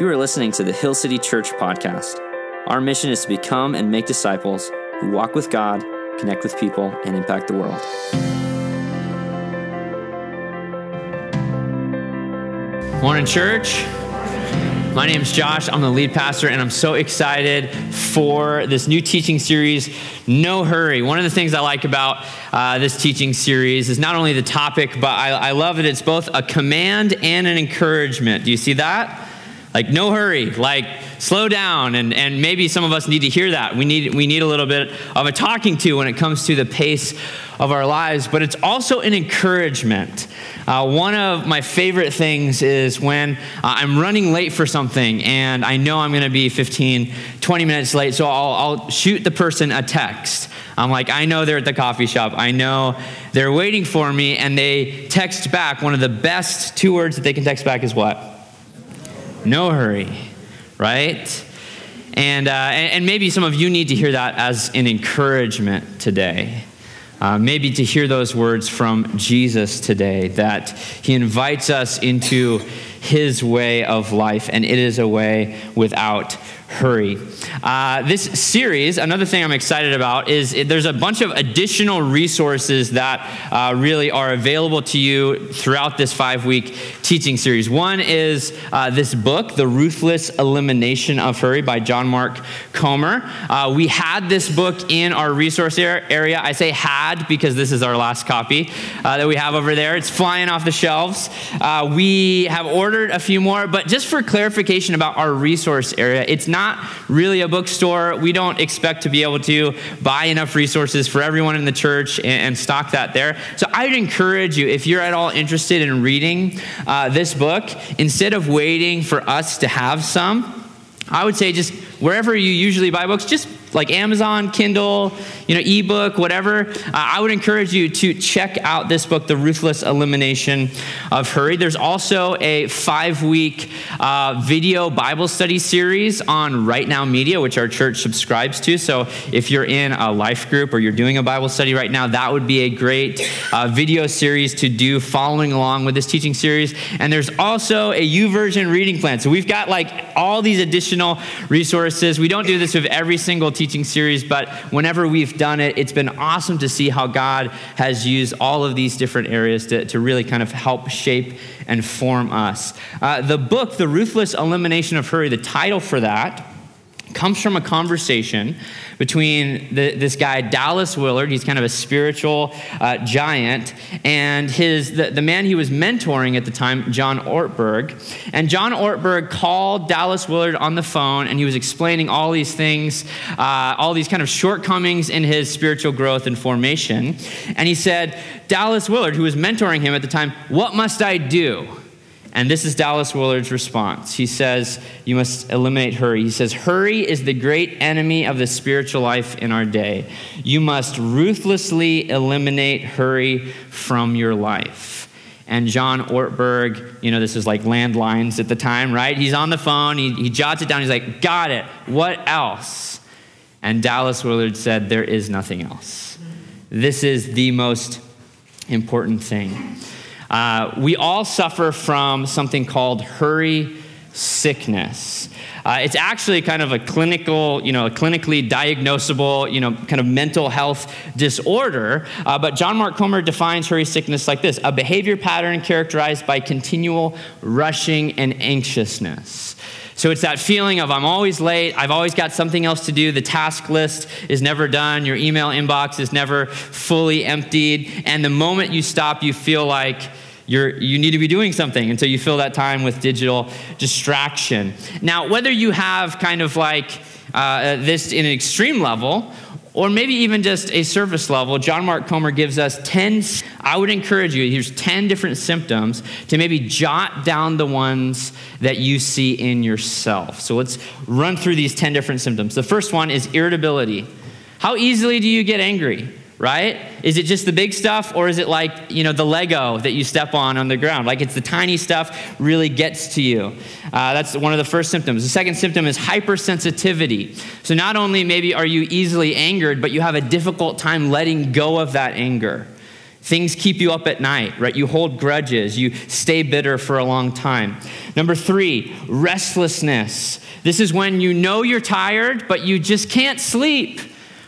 You are listening to the Hill City Church podcast. Our mission is to become and make disciples who walk with God, connect with people, and impact the world. Morning, church. My name is Josh. I'm the lead pastor, and I'm so excited for this new teaching series, No Hurry. One of the things I like about uh, this teaching series is not only the topic, but I, I love that it's both a command and an encouragement. Do you see that? Like, no hurry, like, slow down. And, and maybe some of us need to hear that. We need, we need a little bit of a talking to when it comes to the pace of our lives, but it's also an encouragement. Uh, one of my favorite things is when uh, I'm running late for something and I know I'm going to be 15, 20 minutes late, so I'll, I'll shoot the person a text. I'm like, I know they're at the coffee shop. I know they're waiting for me, and they text back. One of the best two words that they can text back is what? No hurry, right? And, uh, and, maybe some of you need to hear that as an encouragement today. Uh, maybe to hear those words from Jesus today, that he invites us into his way of life, and it is a way without hurry. Uh, this series, another thing I'm excited about is it, there's a bunch of additional resources that uh, really are available to you throughout this five week teaching series. One is uh, this book, The Ruthless Elimination of Hurry by John Mark Comer. Uh, we had this book in our resource area. I say had because this is our last copy uh, that we have over there. It's flying off the shelves. Uh, we have ordered a few more, but just for clarification about our resource area, it's not not really a bookstore. We don't expect to be able to buy enough resources for everyone in the church and, and stock that there. So I'd encourage you, if you're at all interested in reading uh, this book, instead of waiting for us to have some, I would say just wherever you usually buy books, just like Amazon, Kindle, you know, ebook, whatever, uh, I would encourage you to check out this book, The Ruthless Elimination of Hurry. There's also a five week uh, video Bible study series on Right Now Media, which our church subscribes to. So if you're in a life group or you're doing a Bible study right now, that would be a great uh, video series to do following along with this teaching series. And there's also a YouVersion reading plan. So we've got like all these additional resources. We don't do this with every single teaching series, but whenever we've done it, it's been awesome to see how God has used all of these different areas to, to really kind of help shape and form us. Uh, the book, The Ruthless Elimination of Hurry, the title for that comes from a conversation between the, this guy dallas willard. He's kind of a spiritual uh, giant. And his the, the man he was mentoring at the time john ortberg. And john ortberg called dallas willard on the phone and he was explaining all these things uh, all these kind of shortcomings in his spiritual growth and formation. And he said dallas willard who was mentoring him at the time what must i do and this is Dallas Willard's response. He says, You must eliminate hurry. He says, Hurry is the great enemy of the spiritual life in our day. You must ruthlessly eliminate hurry from your life. And John Ortberg, you know, this is like landlines at the time, right? He's on the phone, he, he jots it down, he's like, Got it. What else? And Dallas Willard said, There is nothing else. This is the most important thing. Uh, we all suffer from something called hurry sickness. Uh, it's actually kind of a clinical, you know, a clinically diagnosable, you know, kind of mental health disorder. Uh, but John Mark Comer defines hurry sickness like this a behavior pattern characterized by continual rushing and anxiousness. So it's that feeling of I'm always late, I've always got something else to do, the task list is never done, your email inbox is never fully emptied, and the moment you stop, you feel like you're, you need to be doing something. Until you fill that time with digital distraction. Now, whether you have kind of like uh, this in an extreme level, or maybe even just a surface level, John Mark Comer gives us 10. I would encourage you, here's 10 different symptoms to maybe jot down the ones that you see in yourself. So let's run through these 10 different symptoms. The first one is irritability. How easily do you get angry? Right? Is it just the big stuff or is it like, you know, the Lego that you step on on the ground? Like it's the tiny stuff really gets to you. Uh, that's one of the first symptoms. The second symptom is hypersensitivity. So not only maybe are you easily angered, but you have a difficult time letting go of that anger. Things keep you up at night, right? You hold grudges. You stay bitter for a long time. Number three, restlessness. This is when you know you're tired, but you just can't sleep,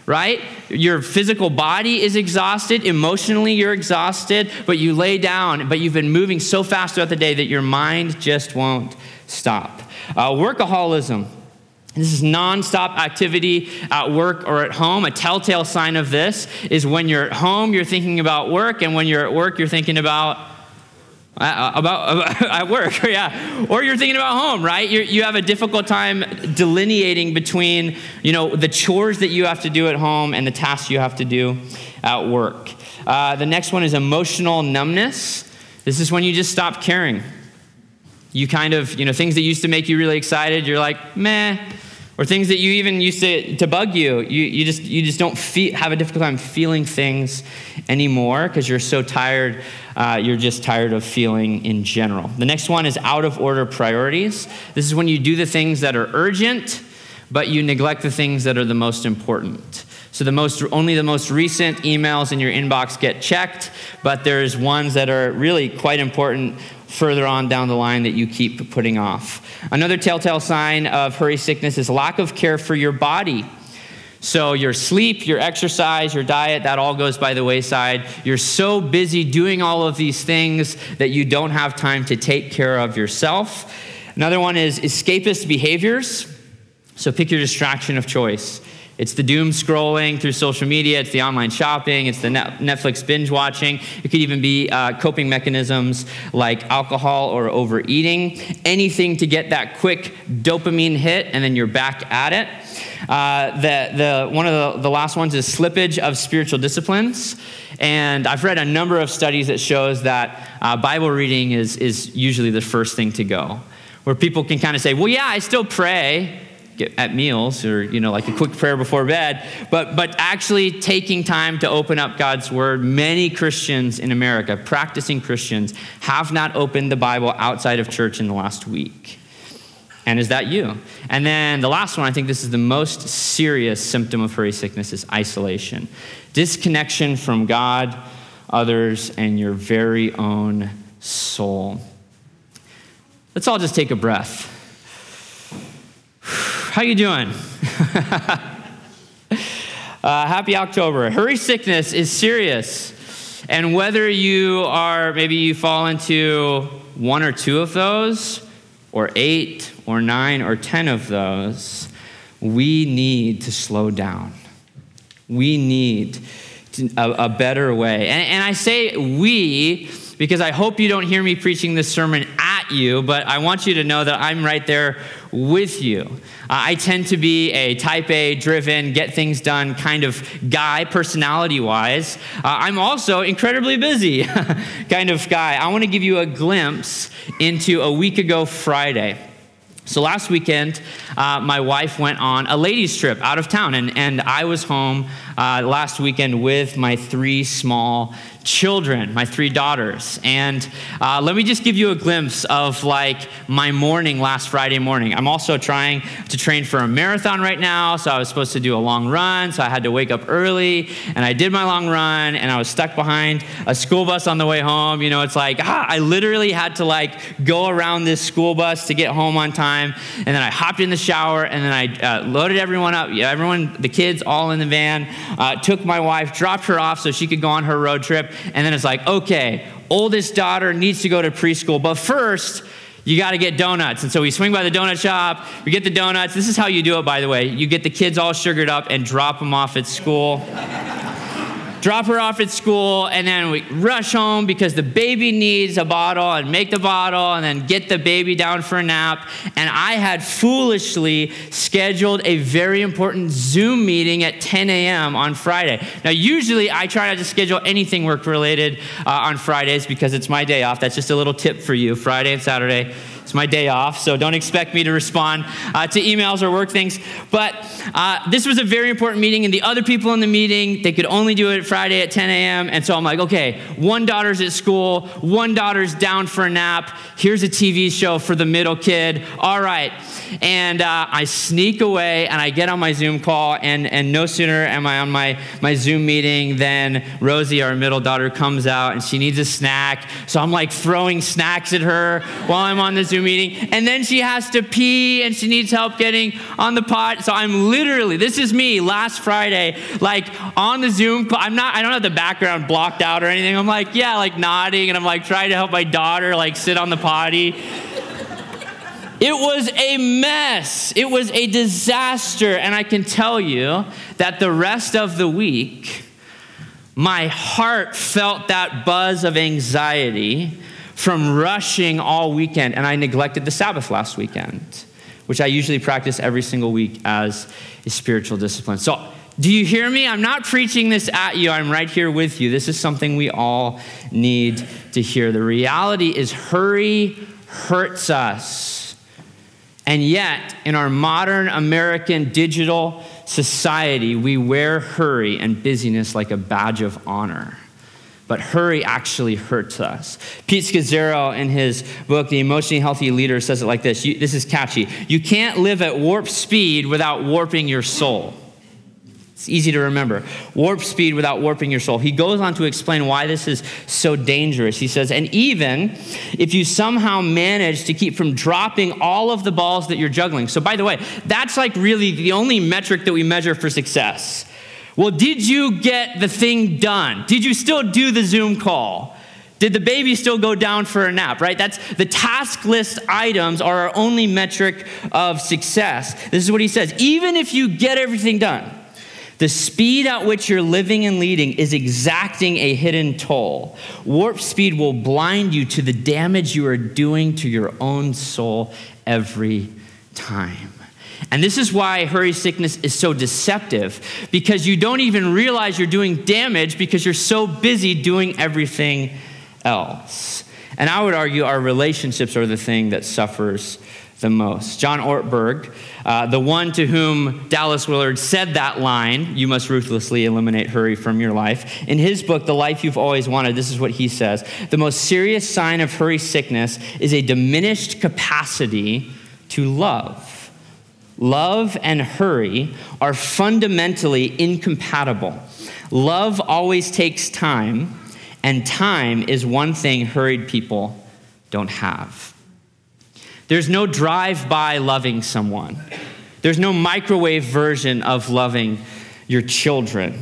right? Your physical body is exhausted. Emotionally, you're exhausted, but you lay down, but you've been moving so fast throughout the day that your mind just won't stop. Uh, workaholism. This is nonstop activity at work or at home. A telltale sign of this is when you're at home, you're thinking about work, and when you're at work, you're thinking about uh, about, about at work, yeah, or you're thinking about home, right? You're, you have a difficult time delineating between, you know, the chores that you have to do at home and the tasks you have to do at work. Uh, the next one is emotional numbness. This is when you just stop caring. You kind of, you know, things that used to make you really excited, you're like, meh or things that you even used to, to bug you. You, you just, you just don't feel, have a difficult time feeling things anymore because you're so tired. Uh, you're just tired of feeling in general. The next one is out of order priorities. This is when you do the things that are urgent, but you neglect the things that are the most important. So the most, only the most recent emails in your inbox get checked, but there's ones that are really quite important further on down the line that you keep putting off. Another telltale sign of hurry sickness is lack of care for your body. So, your sleep, your exercise, your diet, that all goes by the wayside. You're so busy doing all of these things that you don't have time to take care of yourself. Another one is escapist behaviors. So, pick your distraction of choice. It's the doom scrolling through social media, it's the online shopping, it's the Netflix binge watching. It could even be uh, coping mechanisms like alcohol or overeating. Anything to get that quick dopamine hit, and then you're back at it. Uh, the, the, one of the, the last ones is slippage of spiritual disciplines. And I've read a number of studies that shows that uh, Bible reading is, is usually the first thing to go. Where people can kind of say, well, yeah, I still pray, at meals or you know like a quick prayer before bed but but actually taking time to open up god's word. Many christians in america practicing christians have not opened the bible outside of church in the last week. And is that you? And then the last one i think this is the most serious symptom of hurry sickness is isolation. Disconnection from god others and your very own soul. Let's all just take a breath how you doing? uh, happy October. Hurry sickness is serious. And whether you are, maybe you fall into one or two of those, or eight, or nine, or ten of those, we need to slow down. We need a, a, better way. And, and I say we because I hope you don't hear me preaching this sermon you, but I want you to know that I'm right there with you. Uh, I tend to be a type A driven, get things done kind of guy, personality wise. Uh, I'm also incredibly busy kind of guy. I want to give you a glimpse into a week ago Friday. So last weekend, uh, my wife went on a ladies' trip out of town, and, and I was home uh, last weekend with my three small children, my three daughters. And uh, let me just give you a glimpse of like my morning last Friday morning. I'm also trying to train for a marathon right now, so I was supposed to do a long run, so I had to wake up early, and I did my long run, and I was stuck behind a school bus on the way home. You know, it's like ah, I literally had to like go around this school bus to get home on time, and then I hopped in the shower, and then I uh, loaded everyone up, everyone, the kids, all in the van, uh, took my wife, dropped her off so she could go on her road trip and then it's like, okay, oldest daughter needs to go to preschool, but first, you got to get donuts. And so we swing by the donut shop, we get the donuts. This is how you do it, by the way. You get the kids all sugared up and drop them off at school drop her off at school, and then we rush home because the baby needs a bottle and make the bottle and then get the baby down for a nap. And I had foolishly scheduled a very important Zoom meeting at 10 a.m. on Friday. Now, usually I try not to schedule anything work related uh, on Fridays because it's my day off. That's just a little tip for you Friday and Saturday It's my day off, so don't expect me to respond uh, to emails or work things. But uh, this was a very important meeting, and the other people in the meeting, they could only do it Friday at 10 a.m. And so I'm like, okay, one daughter's at school, one daughter's down for a nap. Here's a TV show for the middle kid. All right. And uh, I sneak away and I get on my Zoom call, and, and no sooner am I on my, my Zoom meeting than Rosie, our middle daughter, comes out and she needs a snack. So I'm like throwing snacks at her while I'm on the Zoom meeting. And then she has to pee and she needs help getting on the pot. So I'm literally, this is me last Friday, like on the Zoom. I'm not, I don't have the background blocked out or anything. I'm like, yeah, like nodding and I'm like trying to help my daughter like sit on the potty. It was a mess. It was a disaster. And I can tell you that the rest of the week, my heart felt that buzz of anxiety from rushing all weekend. And I neglected the Sabbath last weekend, which I usually practice every single week as a spiritual discipline. So, do you hear me? I'm not preaching this at you. I'm right here with you. This is something we all need to hear. The reality is, hurry hurts us. And yet, in our modern American digital society, we wear hurry and busyness like a badge of honor. But hurry actually hurts us. Pete Scazzero, in his book, The Emotionally Healthy Leader, says it like this. You, this is catchy. You can't live at warp speed without warping your soul. It's easy to remember. Warp speed without warping your soul. He goes on to explain why this is so dangerous. He says, and even if you somehow manage to keep from dropping all of the balls that you're juggling. So, by the way, that's like really the only metric that we measure for success. Well, did you get the thing done? Did you still do the Zoom call? Did the baby still go down for a nap, right? That's the task list items are our only metric of success. This is what he says. Even if you get everything done, the speed at which you're living and leading is exacting a hidden toll. Warp speed will blind you to the damage you are doing to your own soul every time. And this is why hurry sickness is so deceptive because you don't even realize you're doing damage because you're so busy doing everything else. And I would argue our relationships are the thing that suffers the most. John Ortberg, uh, the one to whom Dallas Willard said that line, you must ruthlessly eliminate hurry from your life. In his book, The Life You've Always Wanted, this is what he says The most serious sign of hurry sickness is a diminished capacity to love. Love and hurry are fundamentally incompatible. Love always takes time, and time is one thing hurried people don't have. There's no drive by loving someone, there's no microwave version of loving your children.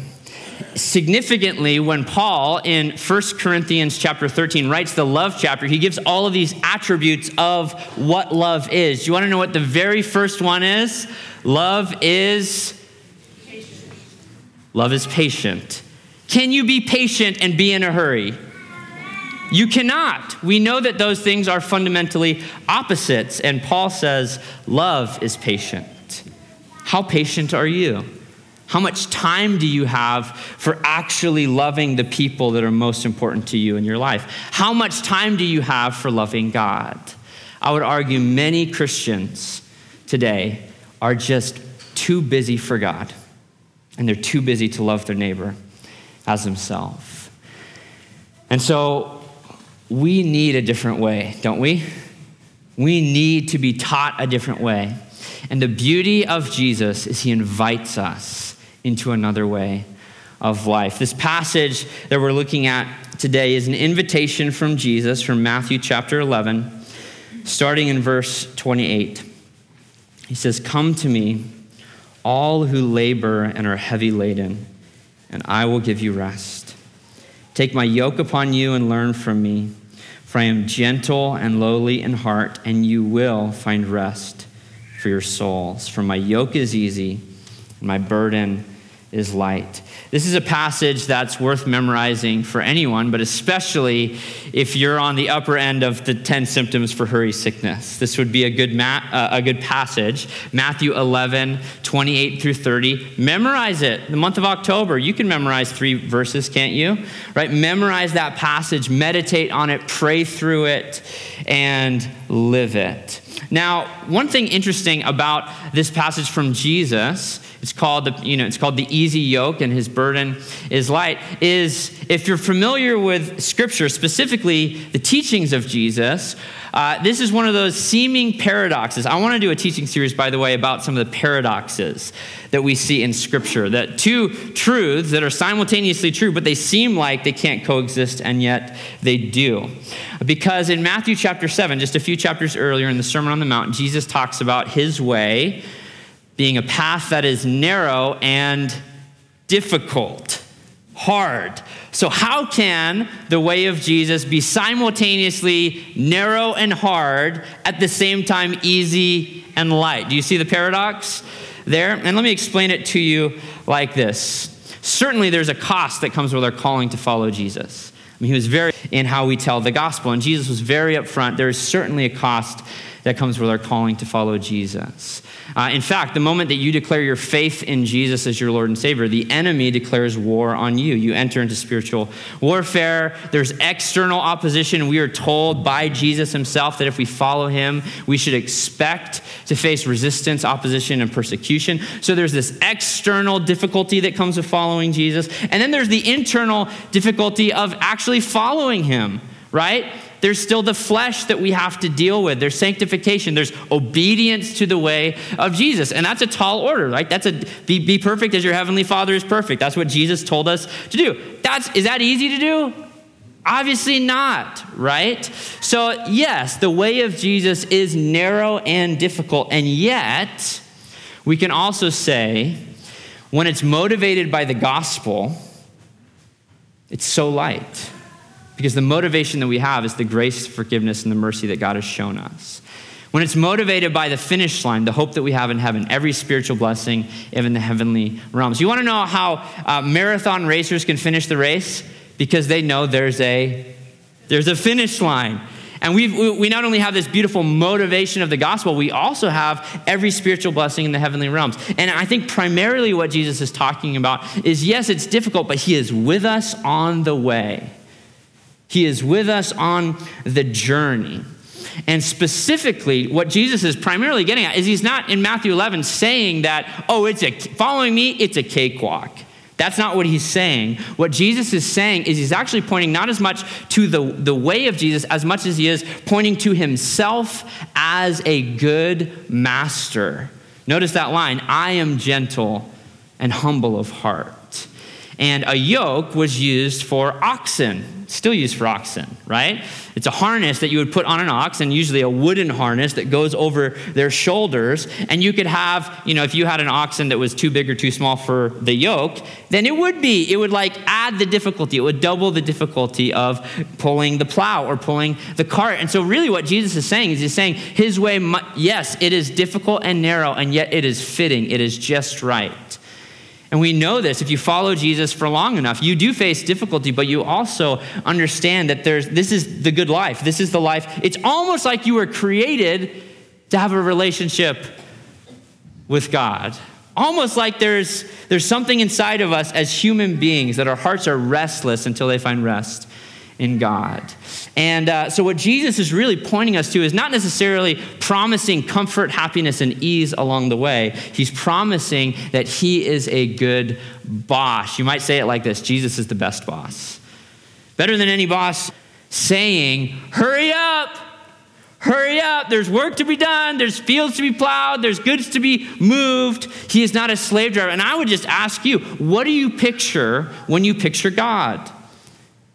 Significantly, when Paul in 1 Corinthians chapter 13 writes the love chapter, he gives all of these attributes of what love is. Do you want to know what the very first one is? Love is Love is patient. Can you be patient and be in a hurry? You cannot. We know that those things are fundamentally opposites. And Paul says, love is patient. How patient are you? How much time do you have for actually loving the people that are most important to you in your life? How much time do you have for loving God? I would argue many Christians today are just too busy for God, and they're too busy to love their neighbor as themselves. And so we need a different way, don't we? We need to be taught a different way. And the beauty of Jesus is he invites us into another way of life. This passage that we're looking at today is an invitation from Jesus from Matthew chapter 11, starting in verse 28. He says, Come to me, all who labor and are heavy laden, and I will give you rest. Take my yoke upon you and learn from me for I am gentle and lowly in heart, and you will find rest for your souls. For my yoke is easy, and my burden is light. This is a passage that's worth memorizing for anyone, but especially if you're on the upper end of the 10 symptoms for hurry sickness. This would be a good, ma- uh, a good passage. Matthew 11, 28 through 30. Memorize it. The month of October, you can memorize three verses, can't you? Right? Memorize that passage, meditate on it, pray through it, and live it. Now, one thing interesting about this passage from Jesus it's called the, you know, it's called the easy yoke and his burden is light, is if you're familiar with scripture, specifically the teachings of Jesus, uh, this is one of those seeming paradoxes. I want to do a teaching series, by the way, about some of the paradoxes that we see in scripture. That two truths that are simultaneously true, but they seem like they can't coexist, and yet they do. Because in Matthew chapter 7, just a few chapters earlier in the Sermon on the Mount, Jesus talks about his way being a path that is narrow and difficult, hard. So, how can the way of Jesus be simultaneously narrow and hard at the same time easy and light? Do you see the paradox there? And let me explain it to you like this. Certainly, there's a cost that comes with our calling to follow Jesus. I mean, he was very in how we tell the gospel, and Jesus was very upfront. There is certainly a cost that comes with our calling to follow Jesus. Uh, in fact, the moment that you declare your faith in Jesus as your Lord and Savior, the enemy declares war on you. You enter into spiritual warfare. There's external opposition. We are told by Jesus himself that if we follow him, we should expect to face resistance, opposition, and persecution. So there's this external difficulty that comes with following Jesus. And then there's the internal difficulty of actually following him, right? There's still the flesh that we have to deal with. There's sanctification. There's obedience to the way of Jesus. And that's a tall order, right? That's a be, be perfect as your heavenly Father is perfect. That's what Jesus told us to do. That's is that easy to do? Obviously not, right? So, yes, the way of Jesus is narrow and difficult, and yet we can also say when it's motivated by the gospel, it's so light. Because the motivation that we have is the grace, forgiveness, and the mercy that God has shown us. When it's motivated by the finish line, the hope that we have in heaven, every spiritual blessing even the heavenly realms. You want to know how uh, marathon racers can finish the race? Because they know there's a, there's a finish line. And we we not only have this beautiful motivation of the gospel, we also have every spiritual blessing in the heavenly realms. And I think primarily what Jesus is talking about is yes, it's difficult, but he is with us on the way. He is with us on the journey. And specifically, what Jesus is primarily getting at is he's not in Matthew 11 saying that, oh, it's a, following me, it's a cakewalk. That's not what he's saying. What Jesus is saying is he's actually pointing not as much to the, the way of Jesus as much as he is pointing to himself as a good master. Notice that line I am gentle and humble of heart. And a yoke was used for oxen still used for oxen, right? It's a harness that you would put on an ox, and usually a wooden harness that goes over their shoulders. And you could have, you know, if you had an oxen that was too big or too small for the yoke, then it would be, it would like add the difficulty. It would double the difficulty of pulling the plow or pulling the cart. And so, really, what Jesus is saying is he's saying his way, yes, it is difficult and narrow, and yet it is fitting, it is just right. And we know this if you follow Jesus for long enough. You do face difficulty, but you also understand that there's this is the good life. This is the life. It's almost like you were created to have a relationship with God. Almost like there's there's something inside of us as human beings that our hearts are restless until they find rest in God. And uh, so, what Jesus is really pointing us to is not necessarily promising comfort, happiness, and ease along the way. He's promising that He is a good boss. You might say it like this Jesus is the best boss. Better than any boss saying, Hurry up! Hurry up, there's work to be done, there's fields to be plowed, there's goods to be moved. He is not a slave driver. And I would just ask you, what do you picture when you picture God?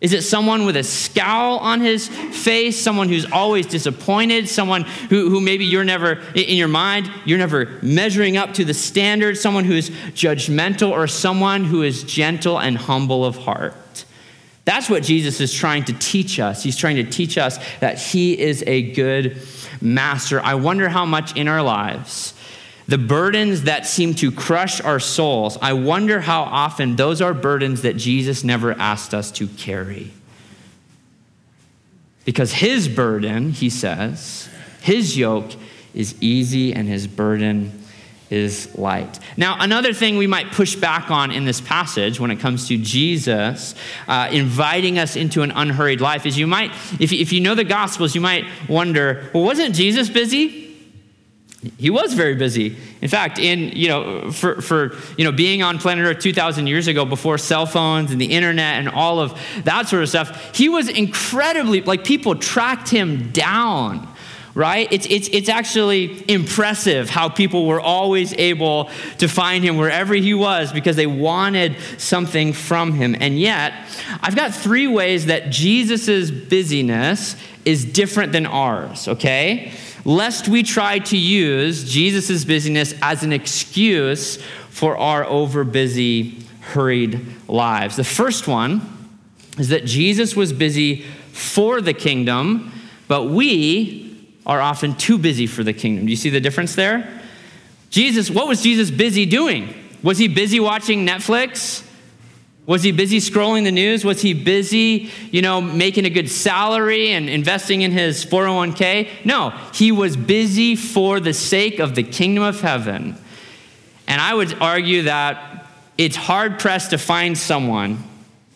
Is it someone with a scowl on his face, someone who's always disappointed, someone who, who maybe you're never, in your mind, you're never measuring up to the standard, someone who's judgmental, or someone who is gentle and humble of heart? That's what Jesus is trying to teach us. He's trying to teach us that he is a good master. I wonder how much in our lives the burdens that seem to crush our souls, I wonder how often those are burdens that Jesus never asked us to carry. Because his burden, he says, his yoke is easy and his burden is light. Now, another thing we might push back on in this passage when it comes to Jesus uh, inviting us into an unhurried life is you might, if, if you know the Gospels, you might wonder, well, wasn't Jesus busy? He was very busy. In fact, in you know, for, for you know, being on planet Earth 2,000 years ago, before cell phones and the internet and all of that sort of stuff, he was incredibly like people tracked him down right? It's, it's, it's actually impressive how people were always able to find him wherever he was because they wanted something from him. And yet, I've got three ways that Jesus' busyness is different than ours, okay? Lest we try to use Jesus' busyness as an excuse for our overbusy, hurried lives. The first one is that Jesus was busy for the kingdom, but we are often too busy for the kingdom. Do you see the difference there? Jesus, what was Jesus busy doing? Was he busy watching Netflix? Was he busy scrolling the news? Was he busy, you know, making a good salary and investing in his 401k? No, he was busy for the sake of the kingdom of heaven. And I would argue that it's hard pressed to find someone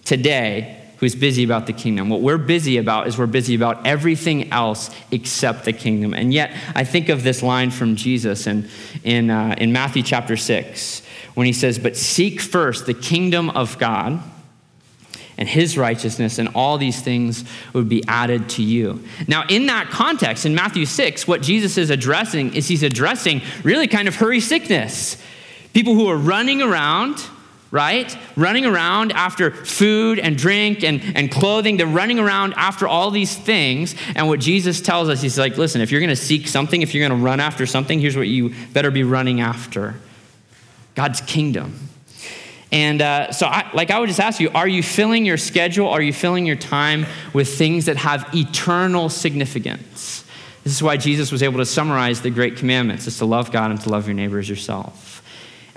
today who's busy about the kingdom. What we're busy about is we're busy about everything else except the kingdom. And yet, I think of this line from Jesus in, in, uh, in Matthew chapter 6 when he says, But seek first the kingdom of God and his righteousness, and all these things would be added to you. Now, in that context, in Matthew 6, what Jesus is addressing is he's addressing really kind of hurry sickness. People who are running around right? Running around after food and drink and, and clothing. They're running around after all these things. And what Jesus tells us, he's like, listen, if you're going to seek something, if you're going to run after something, here's what you better be running after God's kingdom. And uh, so, I, like, I would just ask you are you filling your schedule? Are you filling your time with things that have eternal significance? This is why Jesus was able to summarize the great commandments is to love God and to love your neighbor as yourself.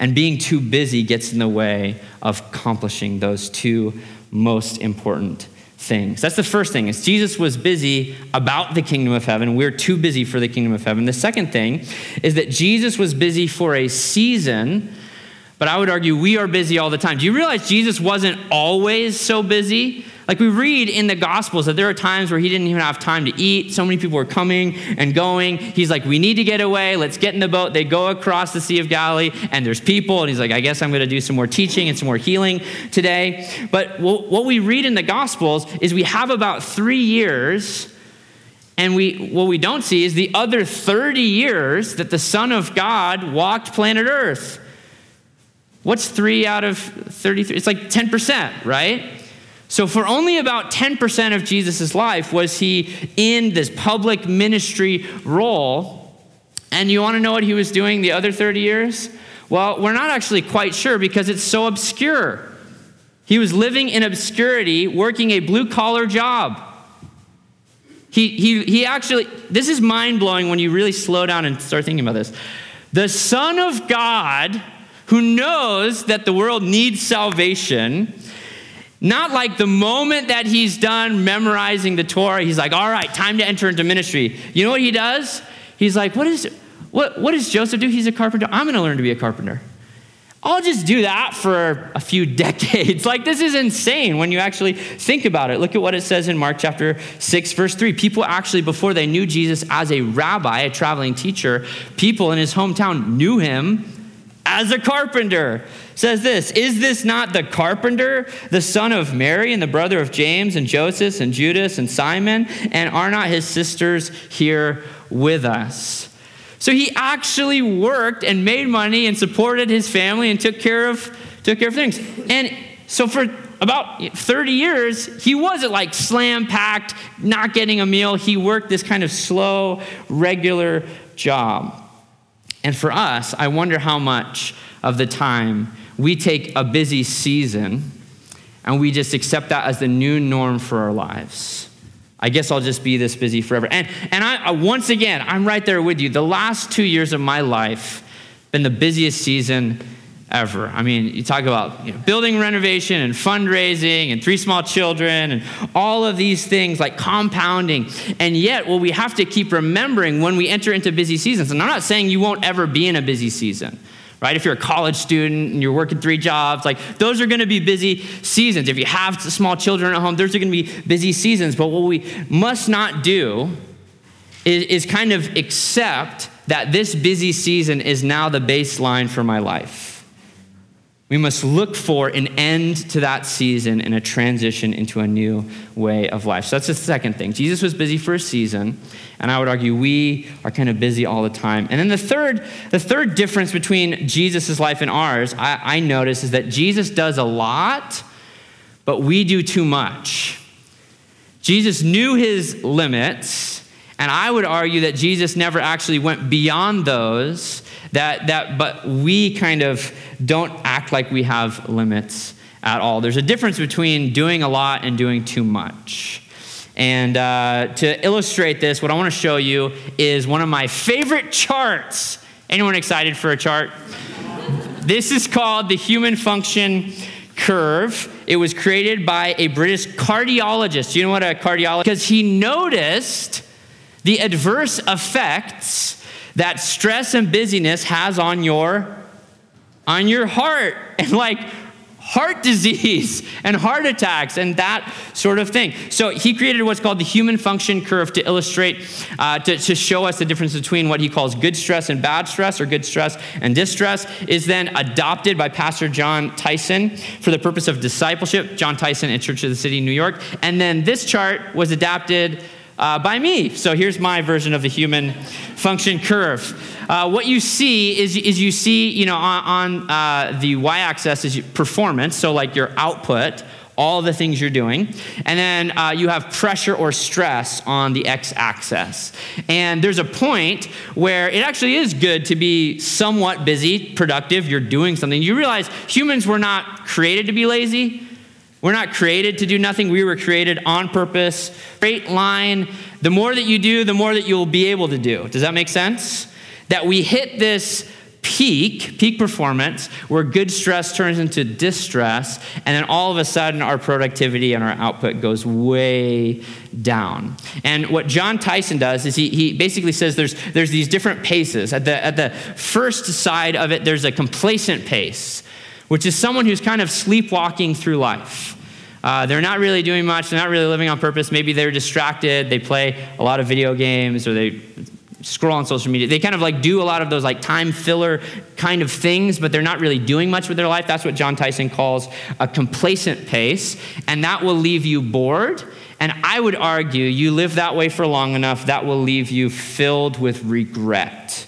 And being too busy gets in the way of accomplishing those two most important things. That's the first thing. Is Jesus was busy about the kingdom of heaven. We're too busy for the kingdom of heaven. The second thing is that Jesus was busy for a season, but I would argue we are busy all the time. Do you realize Jesus wasn't always so busy? Like we read in the Gospels that there are times where he didn't even have time to eat. So many people were coming and going. He's like, we need to get away. Let's get in the boat. They go across the Sea of Galilee and there's people. And he's like, I guess I'm going to do some more teaching and some more healing today. But what we read in the Gospels is we have about three years. And we, what we don't see is the other 30 years that the Son of God walked planet Earth. What's three out of 33? It's like 10%, right? So, for only about 10% of Jesus' life was he in this public ministry role. And you want to know what he was doing the other 30 years? Well, we're not actually quite sure because it's so obscure. He was living in obscurity, working a blue collar job. He, he, he actually, this is mind blowing when you really slow down and start thinking about this. The Son of God, who knows that the world needs salvation, not like the moment that he's done memorizing the Torah, he's like, all right, time to enter into ministry. You know what he does? He's like, what, is, what, what does Joseph do? He's a carpenter. I'm going to learn to be a carpenter. I'll just do that for a few decades. Like, this is insane when you actually think about it. Look at what it says in Mark chapter 6, verse 3. People actually, before they knew Jesus as a rabbi, a traveling teacher, people in his hometown knew him as a carpenter says this Is this not the carpenter, the son of Mary, and the brother of James, and Joseph, and Judas, and Simon? And are not his sisters here with us? So he actually worked and made money and supported his family and took care of, took care of things. And so for about 30 years, he wasn't like slam packed, not getting a meal. He worked this kind of slow, regular job. And for us, I wonder how much of the time we take a busy season and we just accept that as the new norm for our lives. I guess I'll just be this busy forever. And, and I, uh, once again, I'm right there with you. The last two years of my life, been the busiest season ever. I mean, you talk about you know, building renovation and fundraising and three small children and all of these things like compounding. And yet, what we have to keep remembering when we enter into busy seasons, and I'm not saying you won't ever be in a busy season. Right? If you're a college student and you're working three jobs, like those are going to be busy seasons. If you have small children at home, those are going to be busy seasons. But what we must not do is, is kind of accept that this busy season is now the baseline for my life. We must look for an end to that season and a transition into a new way of life. So that's the second thing. Jesus was busy for a season, and I would argue we are kind of busy all the time. And then the third, the third difference between Jesus' life and ours, I, I notice, is that Jesus does a lot, but we do too much. Jesus knew his limits, and I would argue that Jesus never actually went beyond those that, that, but we kind of don't act like we have limits at all. There's a difference between doing a lot and doing too much. And uh, to illustrate this, what I want to show you is one of my favorite charts. Anyone excited for a chart? This is called the human function curve. It was created by a British cardiologist. You know what a cardiologist? Because he noticed the adverse effects that stress and busyness has on your on your heart and like heart disease and heart attacks and that sort of thing. So he created what's called the human function curve to illustrate, uh, to, to show us the difference between what he calls good stress and bad stress, or good stress and distress, is then adopted by Pastor Jon Tyson for the purpose of discipleship. Jon Tyson at Church of the City, New York. And then this chart was adapted uh, by me. So here's my version of the human function curve. Uh, what you see is, is you see, you know, on, on uh, the y-axis is performance, so like your output, all the things you're doing. And then uh, you have pressure or stress on the x axis. And there's a point where it actually is good to be somewhat busy, productive, you're doing something. You realize humans were not created to be lazy. We're not created to do nothing. We were created on purpose. Straight line. The more that you do, the more that you'll be able to do. Does that make sense? That we hit this peak, peak performance, where good stress turns into distress, and then all of a sudden our productivity and our output goes way down. And what Jon Tyson does is he, he basically says there's, there's these different paces. At the, at the first side of it, there's a complacent pace which is someone who's kind of sleepwalking through life. Uh, they're not really doing much, they're not really living on purpose. Maybe they're distracted, they play a lot of video games, or they scroll on social media. They kind of like do a lot of those like time filler kind of things, but they're not really doing much with their life. That's what Jon Tyson calls a complacent pace, and that will leave you bored. And I would argue you live that way for long enough, that will leave you filled with regret.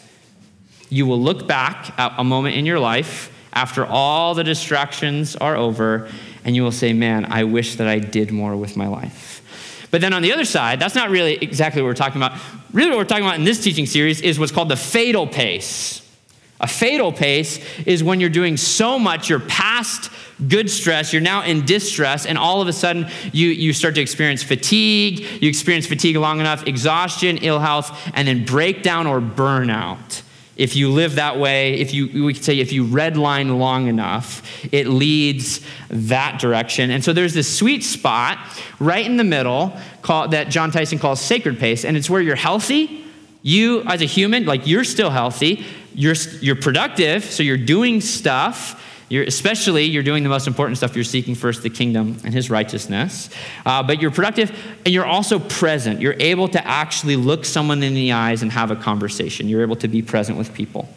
You will look back at a moment in your life after all the distractions are over, and you will say, Man, I wish that I did more with my life. But then on the other side, that's not really exactly what we're talking about. Really, what we're talking about in this teaching series is what's called the fatal pace. A fatal pace is when you're doing so much, you're past good stress, you're now in distress, and all of a sudden you, you start to experience fatigue. You experience fatigue long enough, exhaustion, ill health, and then breakdown or burnout. If you live that way, if you, we could say if you redline long enough, it leads that direction. And so there's this sweet spot right in the middle called, that Jon Tyson calls sacred pace, and it's where you're healthy. You, as a human, like you're still healthy, you're, you're productive, so you're doing stuff you're, especially, you're doing the most important stuff. You're seeking first the kingdom and his righteousness. Uh, but you're productive and you're also present. You're able to actually look someone in the eyes and have a conversation. You're able to be present with people.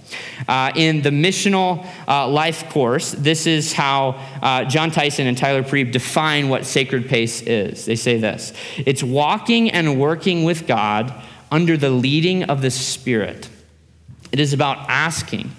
Uh, in the missional uh, life course, this is how uh, Jon Tyson and Tyler Preeb define what sacred pace is. They say this it's walking and working with God under the leading of the Spirit. It is about asking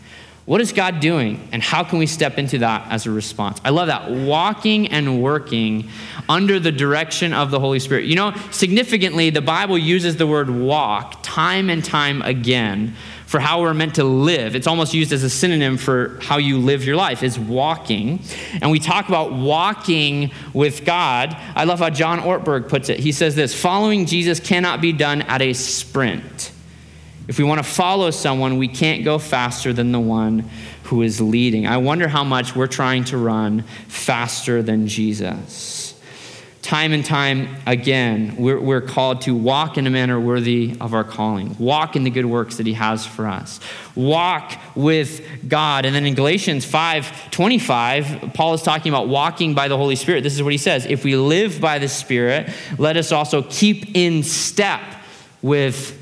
what is God doing, and how can we step into that as a response? I love that. Walking and working under the direction of the Holy Spirit. You know, significantly, the Bible uses the word walk time and time again for how we're meant to live. It's almost used as a synonym for how you live your life, is walking. And we talk about walking with God. I love how John Ortberg puts it. He says this following Jesus cannot be done at a sprint. If we want to follow someone, we can't go faster than the one who is leading. I wonder how much we're trying to run faster than Jesus. Time and time again, we're, we're, called to walk in a manner worthy of our calling, walk in the good works that He has for us, walk with God. And then in Galatians 5 25, Paul is talking about walking by the Holy Spirit. This is what he says If we live by the Spirit, let us also keep in step with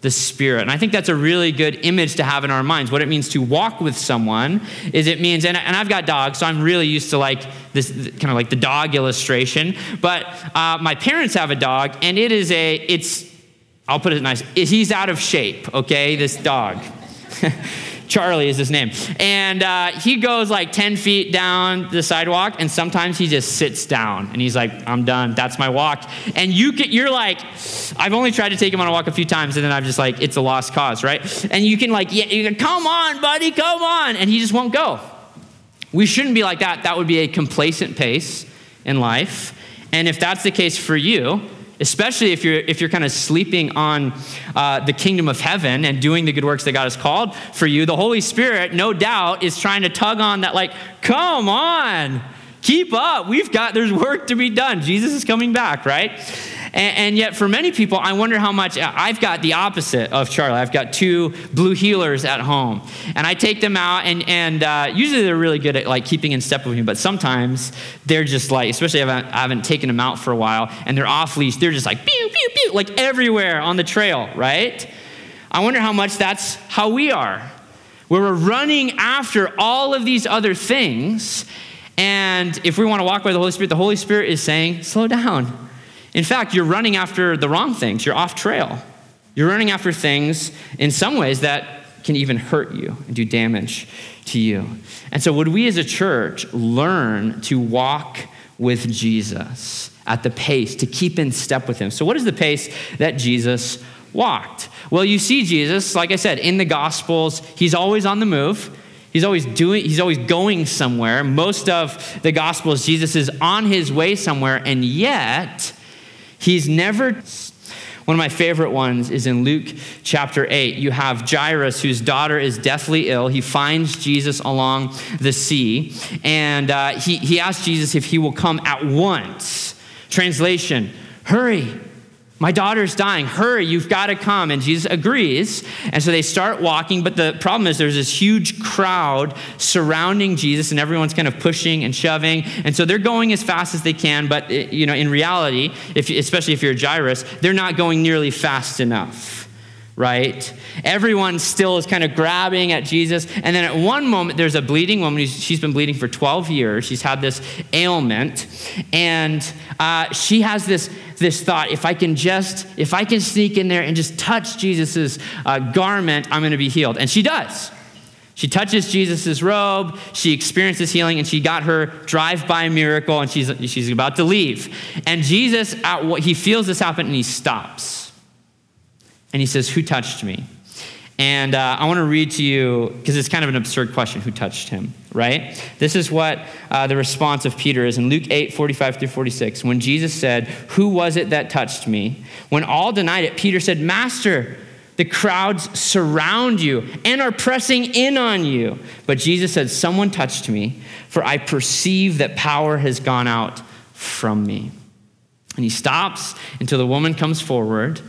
the Spirit. And I think that's a really good image to have in our minds. What it means to walk with someone is it means, and, and I've got dogs, so I'm really used to like this kind of like the dog illustration. But uh, my parents have a dog, and it is a, it's, I'll put it nice, he's out of shape, okay, this dog. Charlie is his name. And uh, he goes like 10 feet down the sidewalk, and sometimes he just sits down and he's like, I'm done. That's my walk. And you get, you're like, I've only tried to take him on a walk a few times, and then I'm just like, it's a lost cause, right? And you can like, yeah, can, come on, buddy, come on. And he just won't go. We shouldn't be like that. That would be a complacent pace in life. And if that's the case for you, especially if you're if you're kind of sleeping on uh, the kingdom of heaven and doing the good works that god has called for you the holy spirit no doubt is trying to tug on that like come on keep up. We've got there's work to be done. Jesus is coming back right and, and, yet, for many people, I wonder how much I've got the opposite of Charlie. I've got two blue heelers at home, and I take them out, and, and uh, usually they're really good at like keeping in step with me, but sometimes they're just like, especially if I haven't, I haven't taken them out for a while, and they're off leash, they're just like pew, pew, pew, like everywhere on the trail, right? I wonder how much that's how we are, where we're running after all of these other things. And if we want to walk by the Holy Spirit, the Holy Spirit is saying, slow down in fact, you're running after the wrong things. You're off trail. You're running after things in some ways that can even hurt you and do damage to you. And so, would we as a church learn to walk with Jesus at the pace, to keep in step with him? So, what is the pace that Jesus walked? Well, you see Jesus, like I said, in the Gospels, he's always on the move. He's always doing, he's always going somewhere. Most of the Gospels, Jesus is on his way somewhere, and yet, He's never. One of my favorite ones is in Luke chapter 8. You have Jairus, whose daughter is deathly ill. He finds Jesus along the sea, and uh, he, he asks Jesus if he will come at once. Translation Hurry, my daughter's dying. Hurry, you've got to come. And Jesus agrees. And so they start walking. But the problem is there's this huge crowd surrounding Jesus, and everyone's kind of pushing and shoving. And so they're going as fast as they can. But, eh, you know, in reality, if, especially if you're a Jairus, they're not going nearly fast enough right? Everyone still is kind of grabbing at Jesus. And then at one moment, there's a bleeding woman. She's been bleeding for 12 years. She's had this ailment. And uh, she has this, this thought if I can just, if I can sneak in there and just touch Jesus's uh, garment, I'm going to be healed. And she does. She touches Jesus' robe, she experiences healing, and she got her drive by miracle, and she's, she's about to leave. And Jesus, at what, he feels this happen, and he stops and he says, Who touched me? And uh, I want to read to you, because it's kind of an absurd question who touched him, right? This is what uh, the response of Peter is in Luke 8 45 through 46. When Jesus said, Who was it that touched me? When all denied it, Peter said, Master, the crowds surround you and are pressing in on you. But Jesus said, Someone touched me, for I perceive that power has gone out from me. And he stops until the woman comes forward.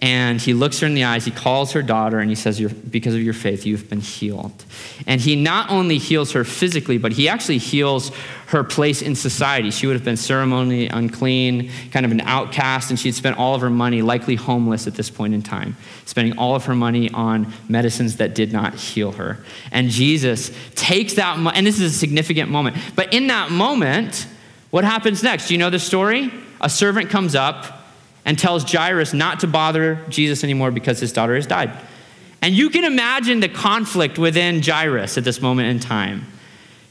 And he looks her in the eyes, he calls her daughter, and he says, Because of your faith, you've been healed. And he not only heals her physically, but he actually heals her place in society. She would have been ceremonially unclean, kind of an outcast, and she'd spent all of her money, likely homeless at this point in time, spending all of her money on medicines that did not heal her. And Jesus takes that, and this is a significant moment, but in that moment, what happens next? Do you know the story? A servant comes up and tells Jairus not to bother Jesus anymore because his daughter has died. And you can imagine the conflict within Jairus at this moment in time.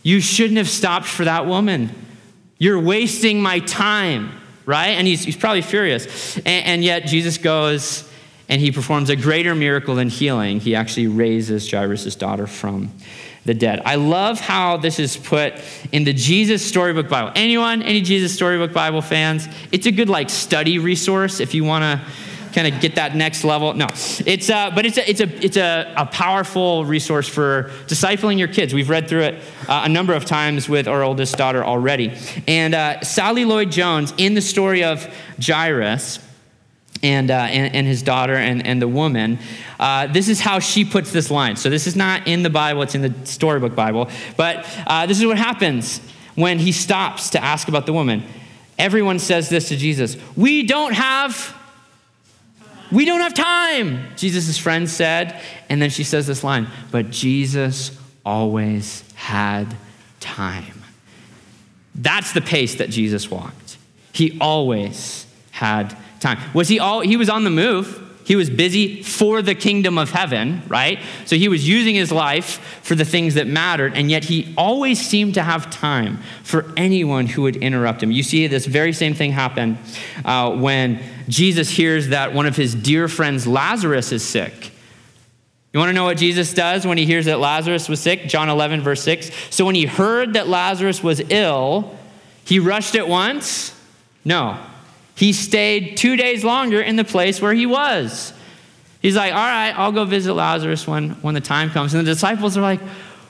You shouldn't have stopped for that woman. You're wasting my time, right? And he's, he's probably furious. And, and yet Jesus goes and he performs a greater miracle than healing. He actually raises Jairus' daughter from the dead. I love how this is put in the Jesus Storybook Bible. Anyone? Any Jesus Storybook Bible fans? It's a good like study resource if you want to kind of get that next level. No, it's uh, but it's a, it's a it's a, a powerful resource for discipling your kids. We've read through it uh, a number of times with our oldest daughter already. And uh, Sally Lloyd Jones in the story of Jairus. And, uh, and, and, his daughter and, and the woman. Uh, this is how she puts this line. So, this is not in the Bible, it's in the storybook Bible. But uh, this is what happens when he stops to ask about the woman. Everyone says this to Jesus We don't have we don't have time, Jesus' friend said. And then she says this line, but Jesus always had time. That's the pace that Jesus walked. He always had time. Was he all he was on the move? He was busy for the kingdom of heaven, right? So he was using his life for the things that mattered, and yet he always seemed to have time for anyone who would interrupt him. You see this very same thing happen uh, when Jesus hears that one of his dear friends, Lazarus, is sick. You want to know what Jesus does when he hears that Lazarus was sick? John 11, verse 6. So when he heard that Lazarus was ill, he rushed at once? No. He stayed two days longer in the place where he was. He's like, all right, I'll go visit Lazarus when, when the time comes. And the disciples are like,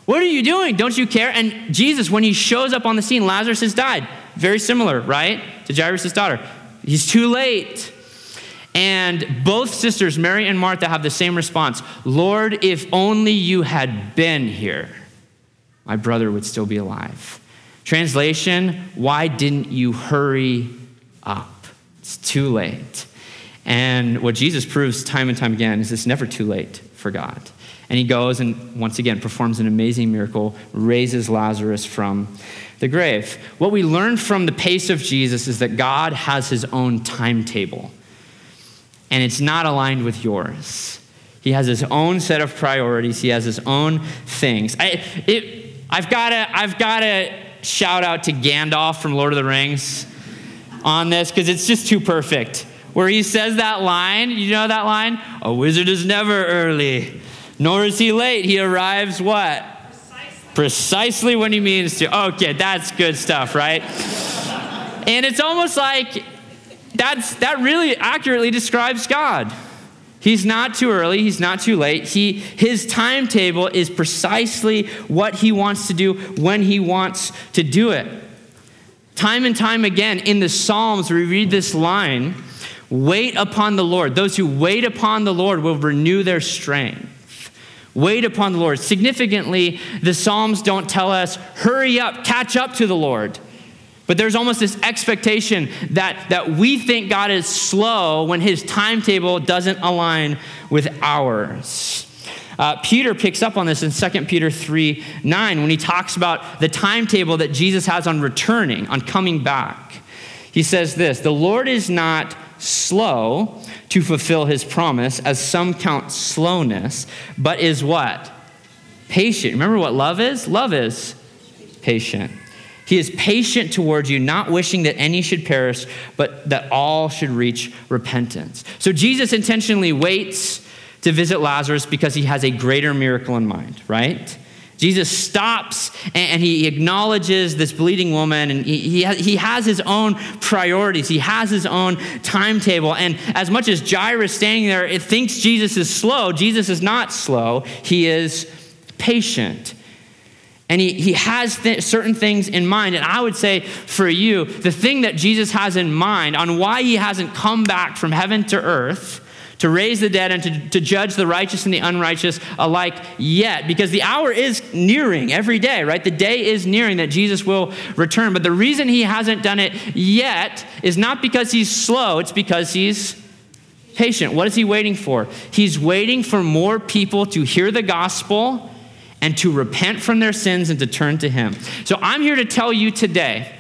what are you doing? Don't you care? And Jesus, when he shows up on the scene, Lazarus has died. Very similar, right? To Jairus' daughter. He's too late. And both sisters, Mary and Martha, have the same response Lord, if only you had been here, my brother would still be alive. Translation, why didn't you hurry up? It's too late. And what Jesus proves time and time again is it's never too late for God. And he goes and once again performs an amazing miracle, raises Lazarus from the grave. What we learn from the pace of Jesus is that God has his own timetable, and it's not aligned with yours. He has his own set of priorities, he has his own things. I, I've got to I've gotta shout out to Gandalf from Lord of the Rings on this because it's just too perfect. Where he says that line, you know that line? A wizard is never early, nor is he late. He arrives what? Precisely, Precisely when he means to. Okay, that's good stuff, right? and it's almost like that's, that really accurately describes God. He's not too early, he's not too late. He, his timetable is precisely what he wants to do when he wants to do it. Time and time again in the Psalms, we read this line wait upon the Lord. Those who wait upon the Lord will renew their strength. Wait upon the Lord. Significantly, the Psalms don't tell us, hurry up, catch up to the Lord. But there's almost this expectation that, that we think God is slow when his timetable doesn't align with ours. Uh, Peter picks up on this in 2 Peter 3 9 when he talks about the timetable that Jesus has on returning, on coming back. He says this The Lord is not slow to fulfill his promise, as some count slowness, but is what? Patient. Remember what love is? Love is patient. He is patient towards you, not wishing that any should perish, but that all should reach repentance. So Jesus intentionally waits to visit Lazarus because he has a greater miracle in mind, right? Jesus stops and he acknowledges this bleeding woman, and he, he, has his own priorities. He has his own timetable. And as much as Jairus standing there, it thinks Jesus is slow, Jesus is not slow. He is patient. And he, he has th- certain things in mind. And I would say for you, the thing that Jesus has in mind on why he hasn't come back from heaven to earth to raise the dead and to, to judge the righteous and the unrighteous alike yet, because the hour is nearing every day, right? The day is nearing that Jesus will return. But the reason he hasn't done it yet is not because he's slow, it's because he's patient. What is he waiting for? He's waiting for more people to hear the gospel and to repent from their sins and to turn to him. So I'm here to tell you today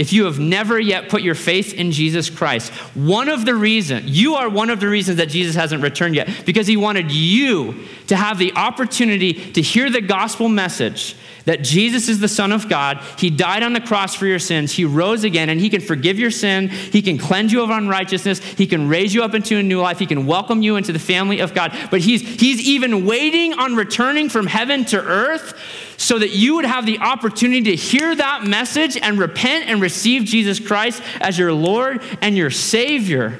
if you have never yet put your faith in Jesus Christ, one of the reasons, you are one of the reasons that Jesus hasn't returned yet, because he wanted you to have the opportunity to hear the gospel message that Jesus is the Son of God. He died on the cross for your sins. He rose again, and He can forgive your sin. He can cleanse you of unrighteousness. He can raise you up into a new life. He can welcome you into the family of God. But He's, he's even waiting on returning from heaven to earth so that you would have the opportunity to hear that message and repent and receive Jesus Christ as your Lord and your Savior.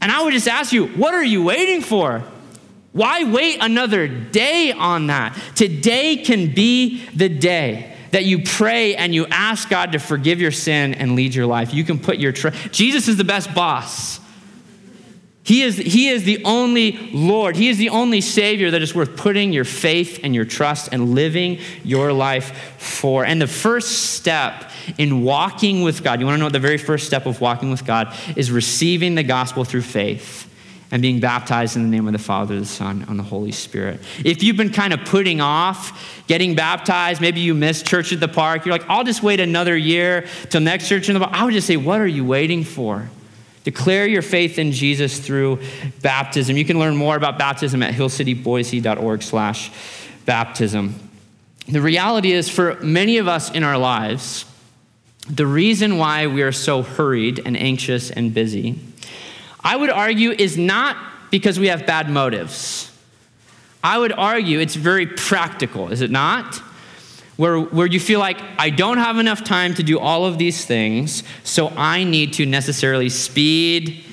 And I would just ask you, what are you waiting for? Why wait another day on that? Today can be the day that you pray and you ask God to forgive your sin and lead your life. You can put your trust. Jesus is the best boss. He is, he is the only Lord. He is the only Savior that is worth putting your faith and your trust and living your life for. And the first step in walking with God, you want to know what the very first step of walking with God is receiving the gospel through faith and being baptized in the name of the Father, the Son, and the Holy Spirit. If you've been kind of putting off getting baptized, maybe you missed church at the park, you're like, I'll just wait another year till next church in the park. I would just say, what are you waiting for? Declare your faith in Jesus through baptism. You can learn more about baptism at hillcityboise.org slash baptism. The reality is, for many of us in our lives, the reason why we are so hurried and anxious and busy I would argue, is not because we have bad motives. I would argue it's very practical, is it not? Where, where you feel like, I don't have enough time to do all of these things, so I need to necessarily speed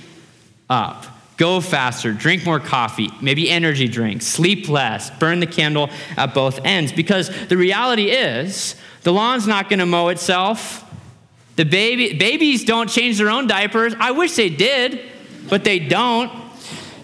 up, go faster, drink more coffee, maybe energy drinks, sleep less, burn the candle at both ends. Because the reality is, the lawn's not gonna mow itself. The baby, babies don't change their own diapers. I wish they did but they don't.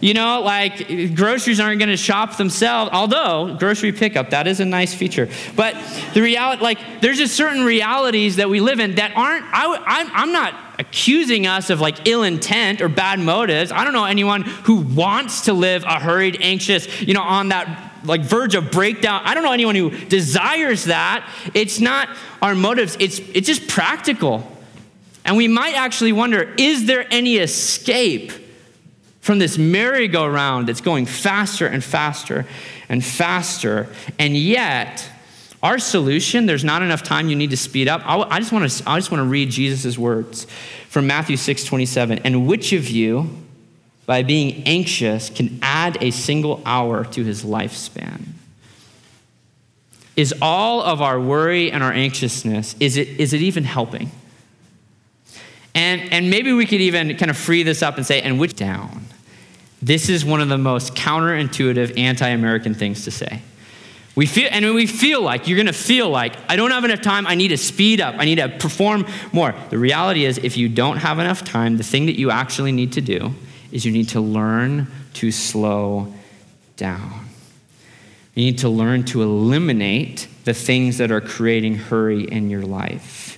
You know, like groceries aren't going to shop themselves, although grocery pickup, that is a nice feature. But the reality, like, there's just certain realities that we live in that aren't, I, I'm not accusing us of like ill intent or bad motives. I don't know anyone who wants to live a hurried, anxious, you know, on that like verge of breakdown. I don't know anyone who desires that. It's not our motives, it's, it's just practical. And we might actually wonder is there any escape from this merry-go-round that's going faster and faster and faster? And yet, our solution, there's not enough time, you need to speed up. I just want to, I just want to read Jesus' words from Matthew 6 27. And which of you, by being anxious, can add a single hour to his lifespan? Is all of our worry and our anxiousness, is it, is it even helping? And, and maybe we could even kind of free this up and say, and which down. This is one of the most counterintuitive anti American things to say. We feel, and we feel like, you're gonna feel like, I don't have enough time, I need to speed up, I need to perform more. The reality is, if you don't have enough time, the thing that you actually need to do is you need to learn to slow down. You need to learn to eliminate the things that are creating hurry in your life.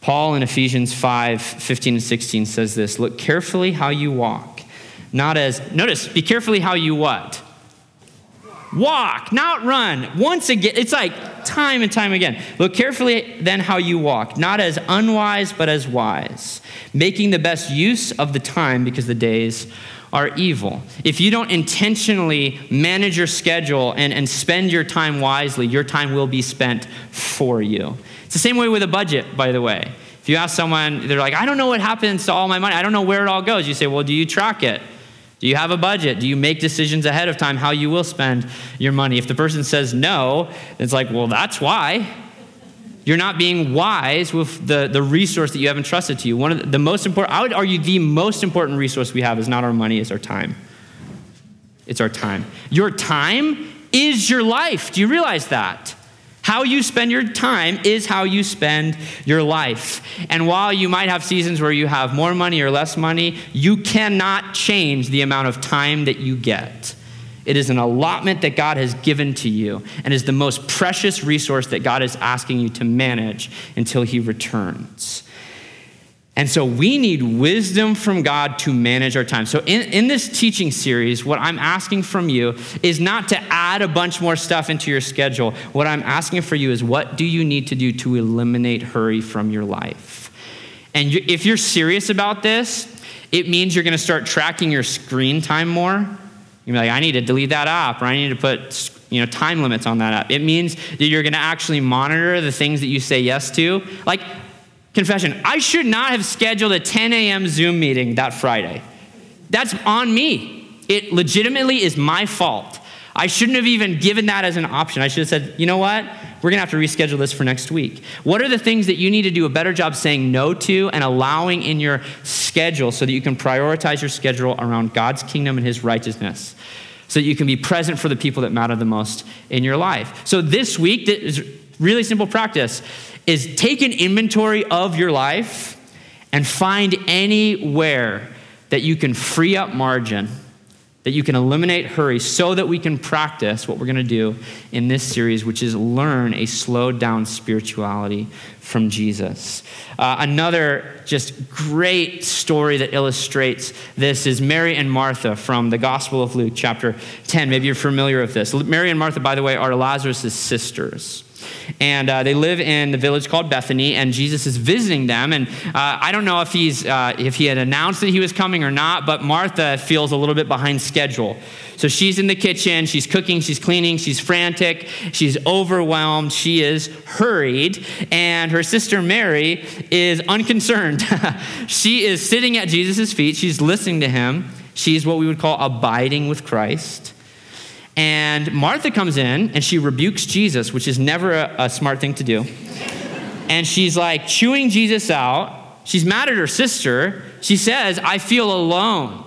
Paul in Ephesians 5 15 and 16 says this Look carefully how you walk, not as, notice, be carefully how you what? Walk, not run. Once again, it's like time and time again. Look carefully then how you walk, not as unwise, but as wise, making the best use of the time because the days are evil. If you don't intentionally manage your schedule and, and spend your time wisely, your time will be spent for you. It's the same way with a budget, by the way. If you ask someone, they're like, I don't know what happens to all my money. I don't know where it all goes. You say, Well, do you track it? Do you have a budget? Do you make decisions ahead of time how you will spend your money? If the person says no, it's like, Well, that's why. You're not being wise with the, the resource that you have entrusted to you. One of the, the most important, I would argue, the most important resource we have is not our money, it's our time. It's our time. Your time is your life. Do you realize that? How you spend your time is how you spend your life. And while you might have seasons where you have more money or less money, you cannot change the amount of time that you get. It is an allotment that God has given to you and is the most precious resource that God is asking you to manage until He returns. And so we need wisdom from God to manage our time. So, in, in this teaching series, what I'm asking from you is not to add a bunch more stuff into your schedule. What I'm asking for you is what do you need to do to eliminate hurry from your life? And you, if you're serious about this, it means you're going to start tracking your screen time more. You're like, I need to delete that app, or I need to put you know, time limits on that app. It means that you're going to actually monitor the things that you say yes to. Like, Confession I should not have scheduled a 10 a.m. Zoom meeting that Friday. That's on me. It legitimately is my fault. I shouldn't have even given that as an option. I should have said, you know what? We're going to have to reschedule this for next week. What are the things that you need to do a better job saying no to and allowing in your schedule? so that you can prioritize your schedule around God's kingdom and his righteousness so that you can be present for the people that matter the most in your life. So this week, this is really simple practice is take an inventory of your life and find anywhere that you can free up margin, that you can eliminate hurry, so that we can practice what we're going to do in this series, which is learn a slowed down spirituality from Jesus. Uh, another just great story that illustrates this is Mary and Martha from the Gospel of Luke, chapter 10. Maybe you're familiar with this. Mary and Martha, by the way, are Lazarus' sisters. And uh, they live in the village called Bethany, and Jesus is visiting them. And uh, I don't know if, he's, uh, if he had announced that he was coming or not, but Martha feels a little bit behind schedule. So she's in the kitchen, she's cooking, she's cleaning, she's frantic, she's overwhelmed, she is hurried, and her sister Mary is unconcerned. she is sitting at Jesus' feet, she's listening to him, she's what we would call abiding with Christ. And Martha comes in and she rebukes Jesus, which is never a, a, smart thing to do. And she's like chewing Jesus out. She's mad at her sister. She says, I feel alone.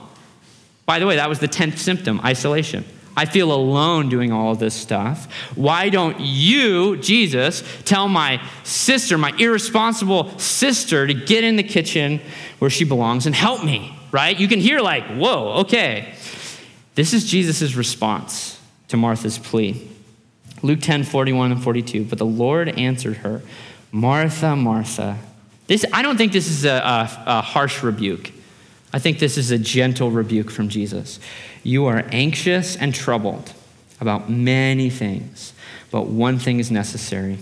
By the way, that was the 10th symptom isolation. I feel alone doing all of this stuff. Why don't you, Jesus, tell my sister, my irresponsible sister, to get in the kitchen where she belongs and help me, right? You can hear, like, whoa, okay. This is Jesus' response to Martha's plea. Luke 10 41 and 42. But the Lord answered her, Martha, Martha. This, I don't think this is a, a, a harsh rebuke. I think this is a gentle rebuke from Jesus. You are anxious and troubled about many things, but one thing is necessary.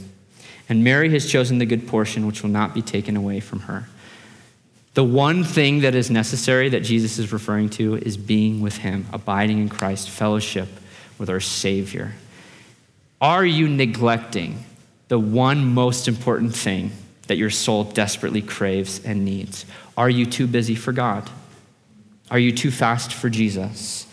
And Mary has chosen the good portion, which will not be taken away from her. The one thing that is necessary that Jesus is referring to is being with Him, abiding in Christ, fellowship with our Savior? Are you neglecting the one most important thing that your soul desperately craves and needs? Are you too busy for God? Are you too fast for Jesus?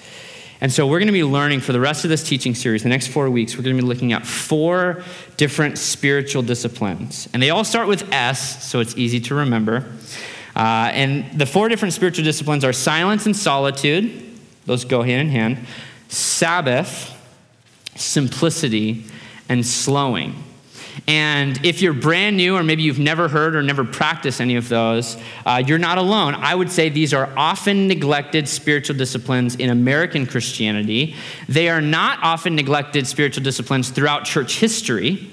And so, we're going to be learning for the rest of this teaching series, the next four weeks, we're going to be looking at four different spiritual disciplines. And they all start with S, so it's easy to remember. Uh, and the four different spiritual disciplines are silence and solitude, those go hand in hand, Sabbath, simplicity, and slowing. And if you're brand new, or maybe you've never heard or never practiced any of those, uh, you're not alone. I would say these are often neglected spiritual disciplines in American Christianity. They are not often neglected spiritual disciplines throughout church history.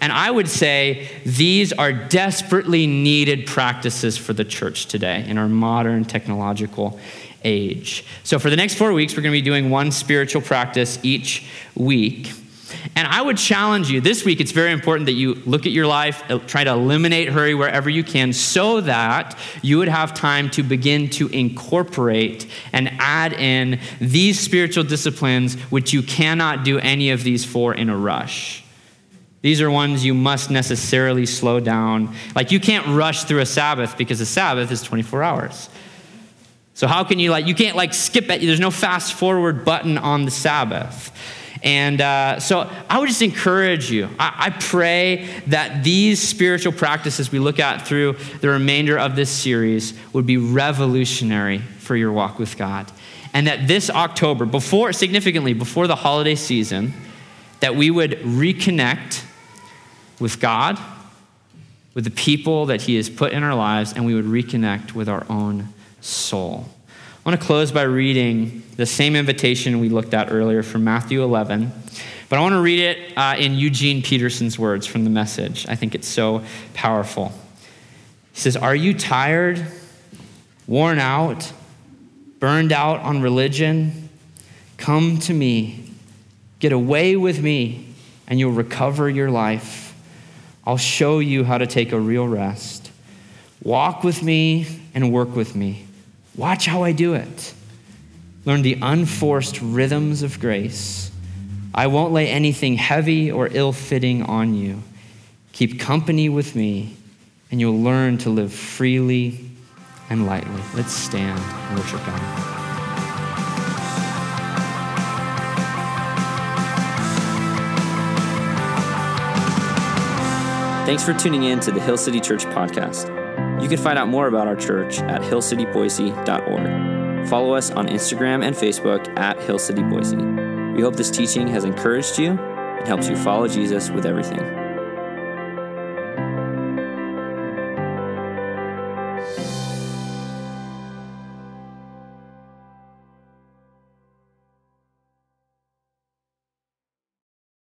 And I would say these are desperately needed practices for the church today in our modern technological age. So, for the next four weeks, we're going to be doing one spiritual practice each week. And I would challenge you this week, it's very important that you look at your life, uh, try to eliminate hurry wherever you can, so that you would have time to begin to incorporate and add in these spiritual disciplines, which you cannot do any of these for in a rush. These are ones you must necessarily slow down. Like you can't rush through a Sabbath because a Sabbath is 24 hours. So how can you like you can't like skip it? There's no fast forward button on the Sabbath. And uh, so I would just encourage you. I, I, pray that these spiritual practices we look at through the remainder of this series would be revolutionary for your walk with God. And that this October, before significantly before the holiday season, that we would reconnect with God, with the people that He has put in our lives, and we would reconnect with our own soul. I want to close by reading the same invitation we looked at earlier from Matthew 11, but I want to read it uh, in Eugene Peterson's words from the message. I think it's so powerful. He says, Are you tired, worn out, burned out on religion? Come to me, get away with me, and you'll recover your life. I'll show you how to take a real rest. Walk with me and work with me. Watch how I do it. Learn the unforced rhythms of grace. I won't lay anything heavy or ill fitting on you. Keep company with me, and you'll learn to live freely and lightly. Let's stand and worship God. Thanks for tuning in to the Hill City Church podcast. You can find out more about our church at hillcityboise.org. Follow us on Instagram and Facebook at Hill City Boise. We hope this teaching has encouraged you and helps you follow Jesus with everything.